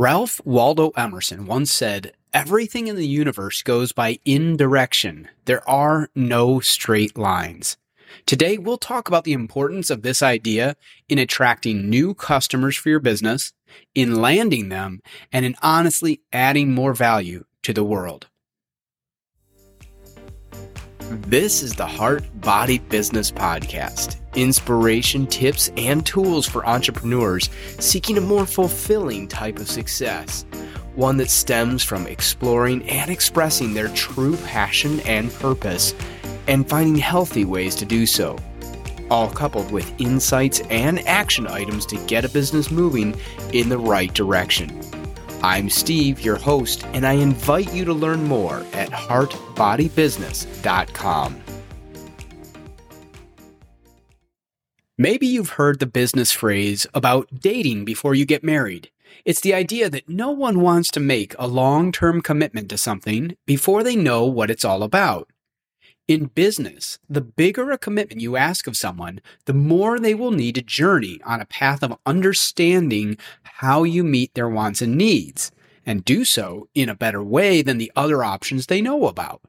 Ralph Waldo Emerson once said, Everything in the universe goes by indirection. There are no straight lines. Today, we'll talk about the importance of this idea in attracting new customers for your business, in landing them, and in honestly adding more value to the world. This is the Heart Body Business Podcast inspiration, tips, and tools for entrepreneurs seeking a more fulfilling type of success. One that stems from exploring and expressing their true passion and purpose and finding healthy ways to do so. All coupled with insights and action items to get a business moving in the right direction. I'm Steve, your host, and I invite you to learn more at heartbodybusiness.com. Maybe you've heard the business phrase about dating before you get married. It's the idea that no one wants to make a long term commitment to something before they know what it's all about. In business, the bigger a commitment you ask of someone, the more they will need to journey on a path of understanding how you meet their wants and needs, and do so in a better way than the other options they know about.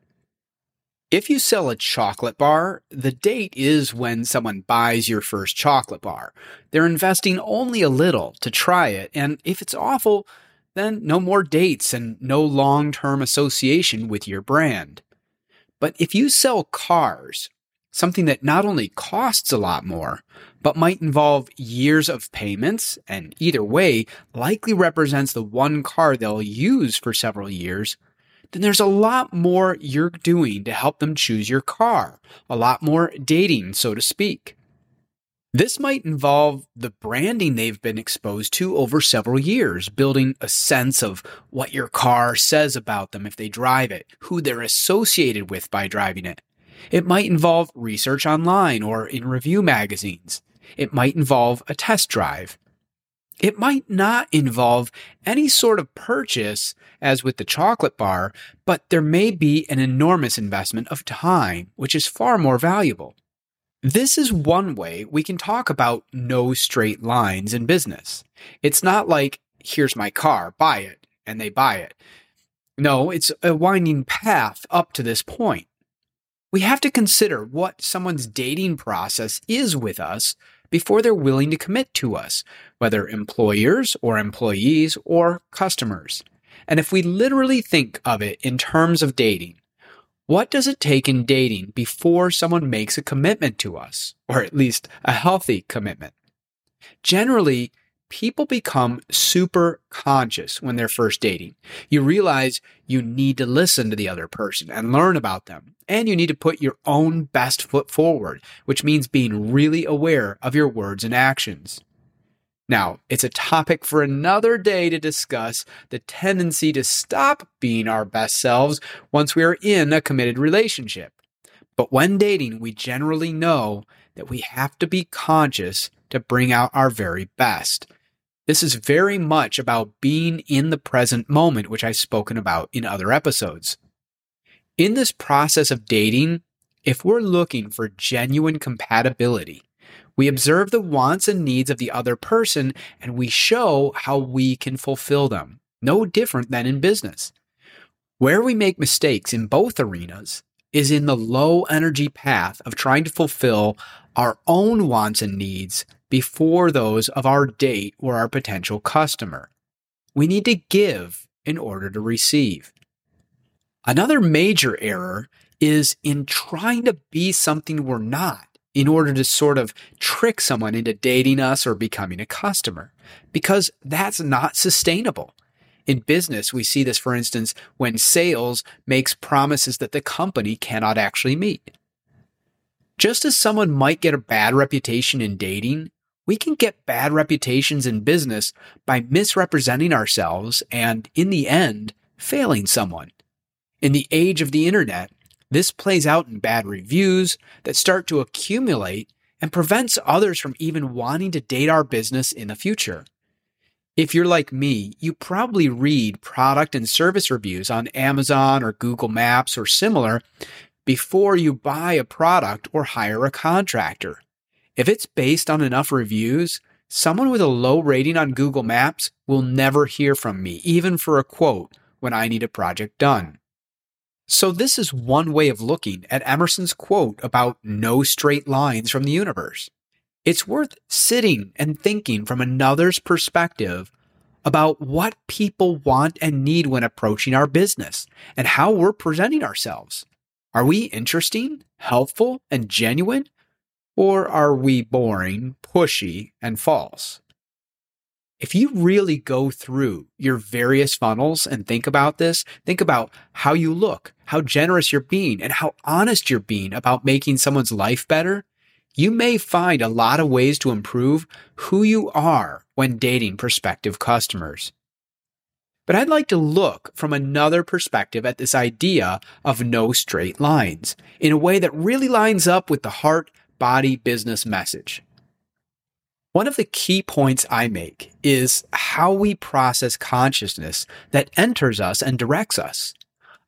If you sell a chocolate bar, the date is when someone buys your first chocolate bar. They're investing only a little to try it, and if it's awful, then no more dates and no long term association with your brand. But if you sell cars, something that not only costs a lot more, but might involve years of payments, and either way likely represents the one car they'll use for several years, then there's a lot more you're doing to help them choose your car, a lot more dating, so to speak. This might involve the branding they've been exposed to over several years, building a sense of what your car says about them if they drive it, who they're associated with by driving it. It might involve research online or in review magazines. It might involve a test drive. It might not involve any sort of purchase, as with the chocolate bar, but there may be an enormous investment of time, which is far more valuable. This is one way we can talk about no straight lines in business. It's not like, here's my car, buy it, and they buy it. No, it's a winding path up to this point. We have to consider what someone's dating process is with us before they're willing to commit to us, whether employers or employees or customers. And if we literally think of it in terms of dating, what does it take in dating before someone makes a commitment to us, or at least a healthy commitment? Generally, people become super conscious when they're first dating. You realize you need to listen to the other person and learn about them. And you need to put your own best foot forward, which means being really aware of your words and actions. Now, it's a topic for another day to discuss the tendency to stop being our best selves once we are in a committed relationship. But when dating, we generally know that we have to be conscious to bring out our very best. This is very much about being in the present moment, which I've spoken about in other episodes. In this process of dating, if we're looking for genuine compatibility, we observe the wants and needs of the other person and we show how we can fulfill them. No different than in business. Where we make mistakes in both arenas is in the low energy path of trying to fulfill our own wants and needs before those of our date or our potential customer. We need to give in order to receive. Another major error is in trying to be something we're not in order to sort of trick someone into dating us or becoming a customer, because that's not sustainable. In business, we see this, for instance, when sales makes promises that the company cannot actually meet. Just as someone might get a bad reputation in dating, we can get bad reputations in business by misrepresenting ourselves and, in the end, failing someone. In the age of the internet, this plays out in bad reviews that start to accumulate and prevents others from even wanting to date our business in the future. If you're like me, you probably read product and service reviews on Amazon or Google Maps or similar before you buy a product or hire a contractor. If it's based on enough reviews, someone with a low rating on Google Maps will never hear from me, even for a quote, when I need a project done. So, this is one way of looking at Emerson's quote about no straight lines from the universe. It's worth sitting and thinking from another's perspective about what people want and need when approaching our business and how we're presenting ourselves. Are we interesting, helpful, and genuine? Or are we boring, pushy, and false? If you really go through your various funnels and think about this, think about how you look, how generous you're being, and how honest you're being about making someone's life better, you may find a lot of ways to improve who you are when dating prospective customers. But I'd like to look from another perspective at this idea of no straight lines in a way that really lines up with the heart body business message. One of the key points I make is how we process consciousness that enters us and directs us.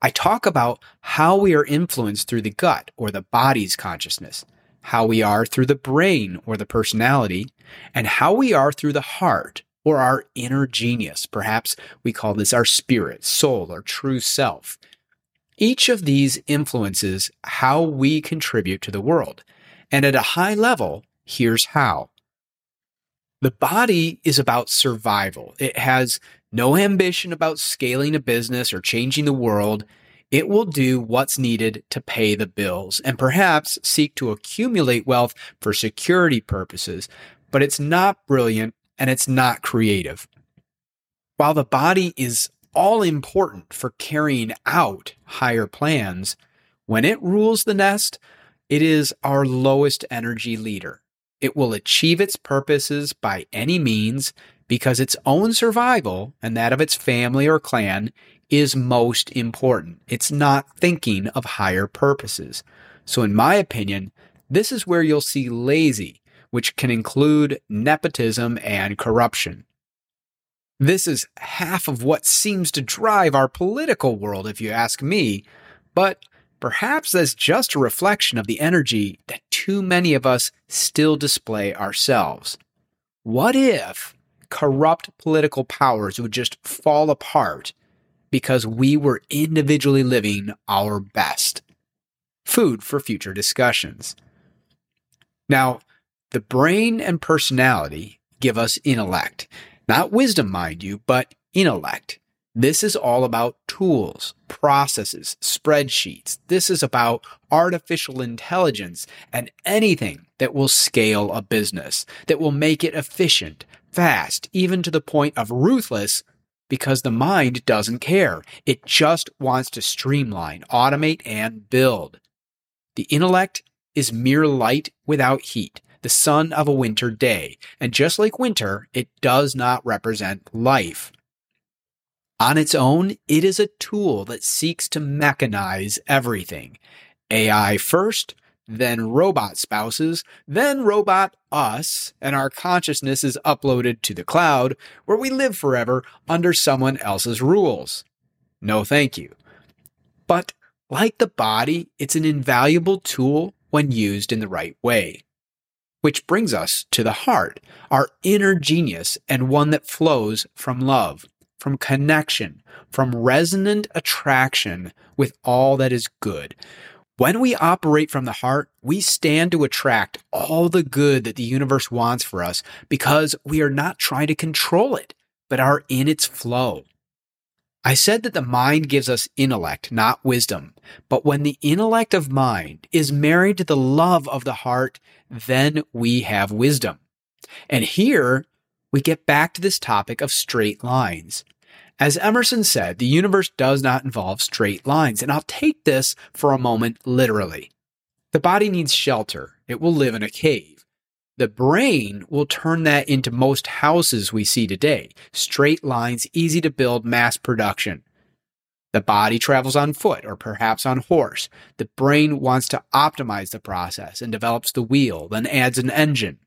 I talk about how we are influenced through the gut or the body's consciousness, how we are through the brain or the personality, and how we are through the heart or our inner genius. Perhaps we call this our spirit, soul, or true self. Each of these influences how we contribute to the world. And at a high level, here's how. The body is about survival. It has no ambition about scaling a business or changing the world. It will do what's needed to pay the bills and perhaps seek to accumulate wealth for security purposes, but it's not brilliant and it's not creative. While the body is all important for carrying out higher plans, when it rules the nest, it is our lowest energy leader. It will achieve its purposes by any means because its own survival and that of its family or clan is most important. It's not thinking of higher purposes. So, in my opinion, this is where you'll see lazy, which can include nepotism and corruption. This is half of what seems to drive our political world, if you ask me, but perhaps that's just a reflection of the energy that too many of us still display ourselves. What if corrupt political powers would just fall apart because we were individually living our best. Food for future discussions. Now, the brain and personality give us intellect. Not wisdom, mind you, but intellect. This is all about tools, processes, spreadsheets. This is about artificial intelligence and anything that will scale a business, that will make it efficient, fast, even to the point of ruthless because the mind doesn't care. It just wants to streamline, automate, and build. The intellect is mere light without heat, the sun of a winter day, and just like winter, it does not represent life. On its own, it is a tool that seeks to mechanize everything. AI first, then robot spouses, then robot us, and our consciousness is uploaded to the cloud where we live forever under someone else's rules. No thank you. But like the body, it's an invaluable tool when used in the right way. Which brings us to the heart, our inner genius, and one that flows from love, from connection, from resonant attraction with all that is good, when we operate from the heart, we stand to attract all the good that the universe wants for us because we are not trying to control it, but are in its flow. I said that the mind gives us intellect, not wisdom. But when the intellect of mind is married to the love of the heart, then we have wisdom. And here we get back to this topic of straight lines. As Emerson said, the universe does not involve straight lines, and I'll take this for a moment literally. The body needs shelter, it will live in a cave. The brain will turn that into most houses we see today straight lines, easy to build, mass production. The body travels on foot or perhaps on horse. The brain wants to optimize the process and develops the wheel, then adds an engine.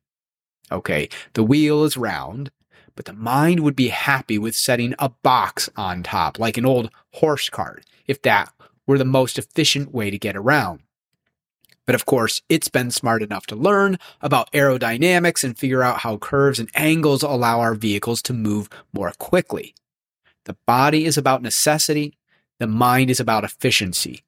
Okay, the wheel is round, but the mind would be happy with setting a box on top, like an old horse cart, if that were the most efficient way to get around. But of course, it's been smart enough to learn about aerodynamics and figure out how curves and angles allow our vehicles to move more quickly. The body is about necessity. The mind is about efficiency.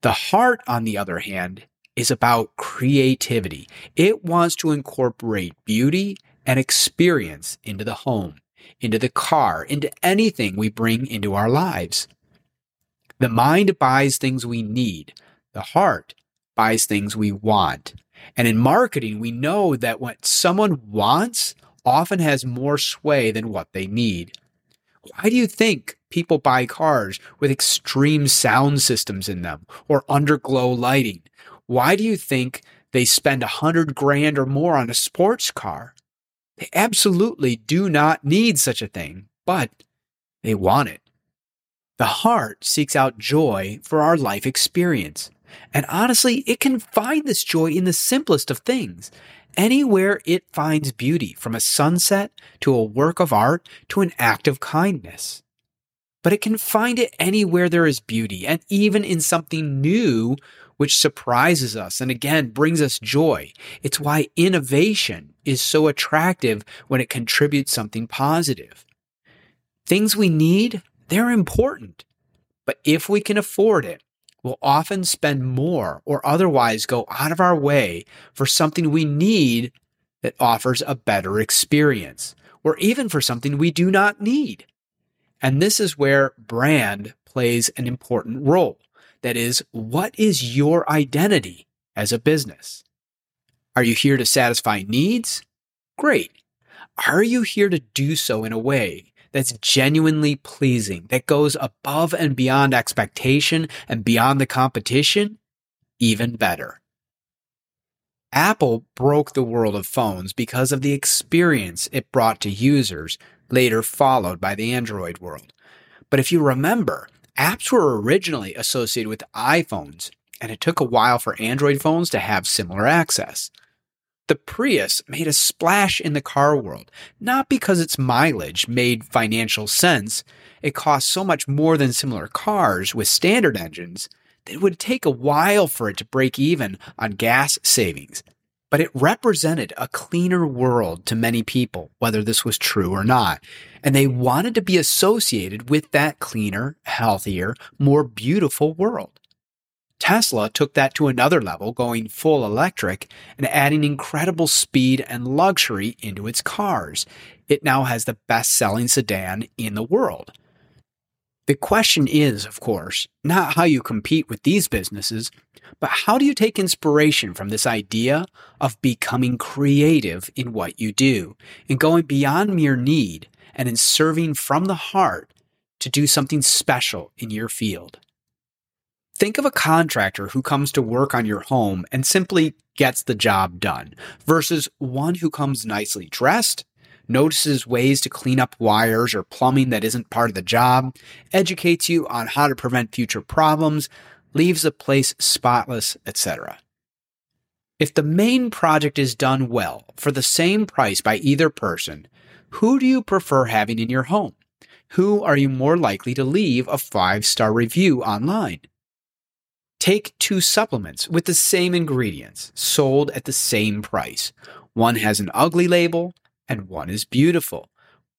The heart, on the other hand, is about creativity. It wants to incorporate beauty and experience into the home, into the car, into anything we bring into our lives. The mind buys things we need. The heart buys things we want. And in marketing, we know that what someone wants often has more sway than what they need. Why do you think people buy cars with extreme sound systems in them or underglow lighting? Why do you think they spend a hundred grand or more on a sports car? They absolutely do not need such a thing, but they want it. The heart seeks out joy for our life experience. And honestly, it can find this joy in the simplest of things. Anywhere it finds beauty, from a sunset to a work of art to an act of kindness. But it can find it anywhere there is beauty and even in something new which surprises us and again brings us joy. It's why innovation is so attractive when it contributes something positive. Things we need, they're important. But if we can afford it, we'll often spend more or otherwise go out of our way for something we need that offers a better experience, or even for something we do not need. And this is where brand plays an important role. That is, what is your identity as a business? Are you here to satisfy needs? Great. Are you here to do so in a way that's genuinely pleasing, that goes above and beyond expectation and beyond the competition, even better. Apple broke the world of phones because of the experience it brought to users, later followed by the Android world. But if you remember, apps were originally associated with iPhones, and it took a while for Android phones to have similar access. The Prius made a splash in the car world, not because its mileage made financial sense. It cost so much more than similar cars with standard engines that it would take a while for it to break even on gas savings. But it represented a cleaner world to many people, whether this was true or not. And they wanted to be associated with that cleaner, healthier, more beautiful world. Tesla took that to another level, going full electric and adding incredible speed and luxury into its cars. It now has the best selling sedan in the world. The question is, of course, not how you compete with these businesses, but how do you take inspiration from this idea of becoming creative in what you do and going beyond mere need and in serving from the heart to do something special in your field? Think of a contractor who comes to work on your home and simply gets the job done versus one who comes nicely dressed, notices ways to clean up wires or plumbing that isn't part of the job, educates you on how to prevent future problems, leaves the place spotless, etc. If the main project is done well for the same price by either person, who do you prefer having in your home? Who are you more likely to leave a five star review online? Take two supplements with the same ingredients, sold at the same price. One has an ugly label and one is beautiful.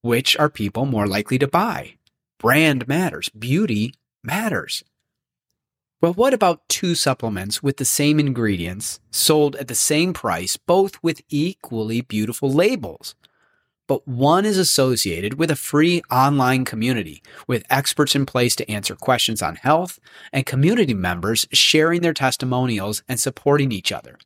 Which are people more likely to buy? Brand matters, beauty matters. Well, what about two supplements with the same ingredients, sold at the same price, both with equally beautiful labels? but one is associated with a free online community with experts in place to answer questions on health and community members sharing their testimonials and supporting each other.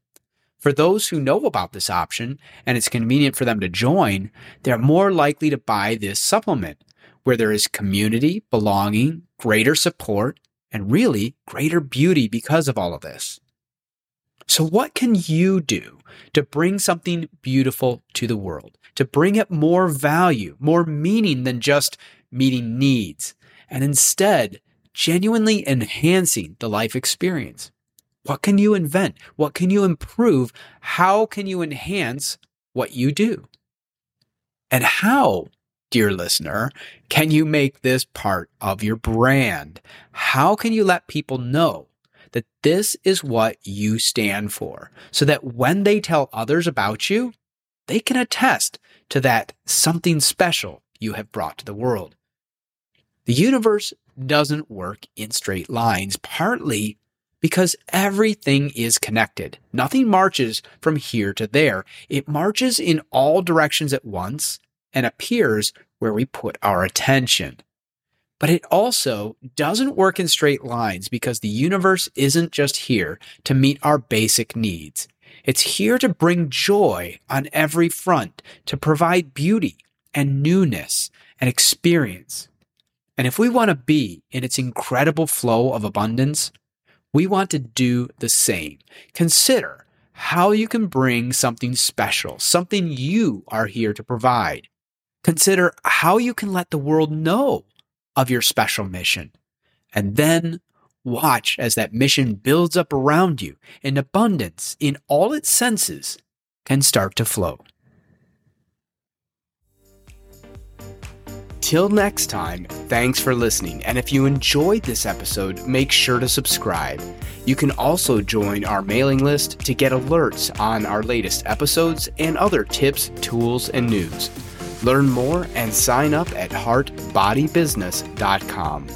For those who know about this option and it's convenient for them to join, they're more likely to buy this supplement where there is community, belonging, greater support, and really greater beauty because of all of this. So, what can you do to bring something beautiful to the world, to bring it more value, more meaning than just meeting needs, and instead genuinely enhancing the life experience? What can you invent? What can you improve? How can you enhance what you do? And how, dear listener, can you make this part of your brand? How can you let people know that this is what you stand for so that when they tell others about you, they can attest to that something special you have brought to the world. The universe doesn't work in straight lines, partly because everything is connected. Nothing marches from here to there. It marches in all directions at once and appears where we put our attention. But it also doesn't work in straight lines because the universe isn't just here to meet our basic needs. It's here to bring joy on every front, to provide beauty and newness and experience. And if we want to be in its incredible flow of abundance, we want to do the same. Consider how you can bring something special, something you are here to provide. Consider how you can let the world know of your special mission. And then Watch as that mission builds up around you and abundance in all its senses can start to flow. Till next time, thanks for listening. And if you enjoyed this episode, make sure to subscribe. You can also join our mailing list to get alerts on our latest episodes and other tips, tools, and news. Learn more and sign up at heartbodybusiness.com.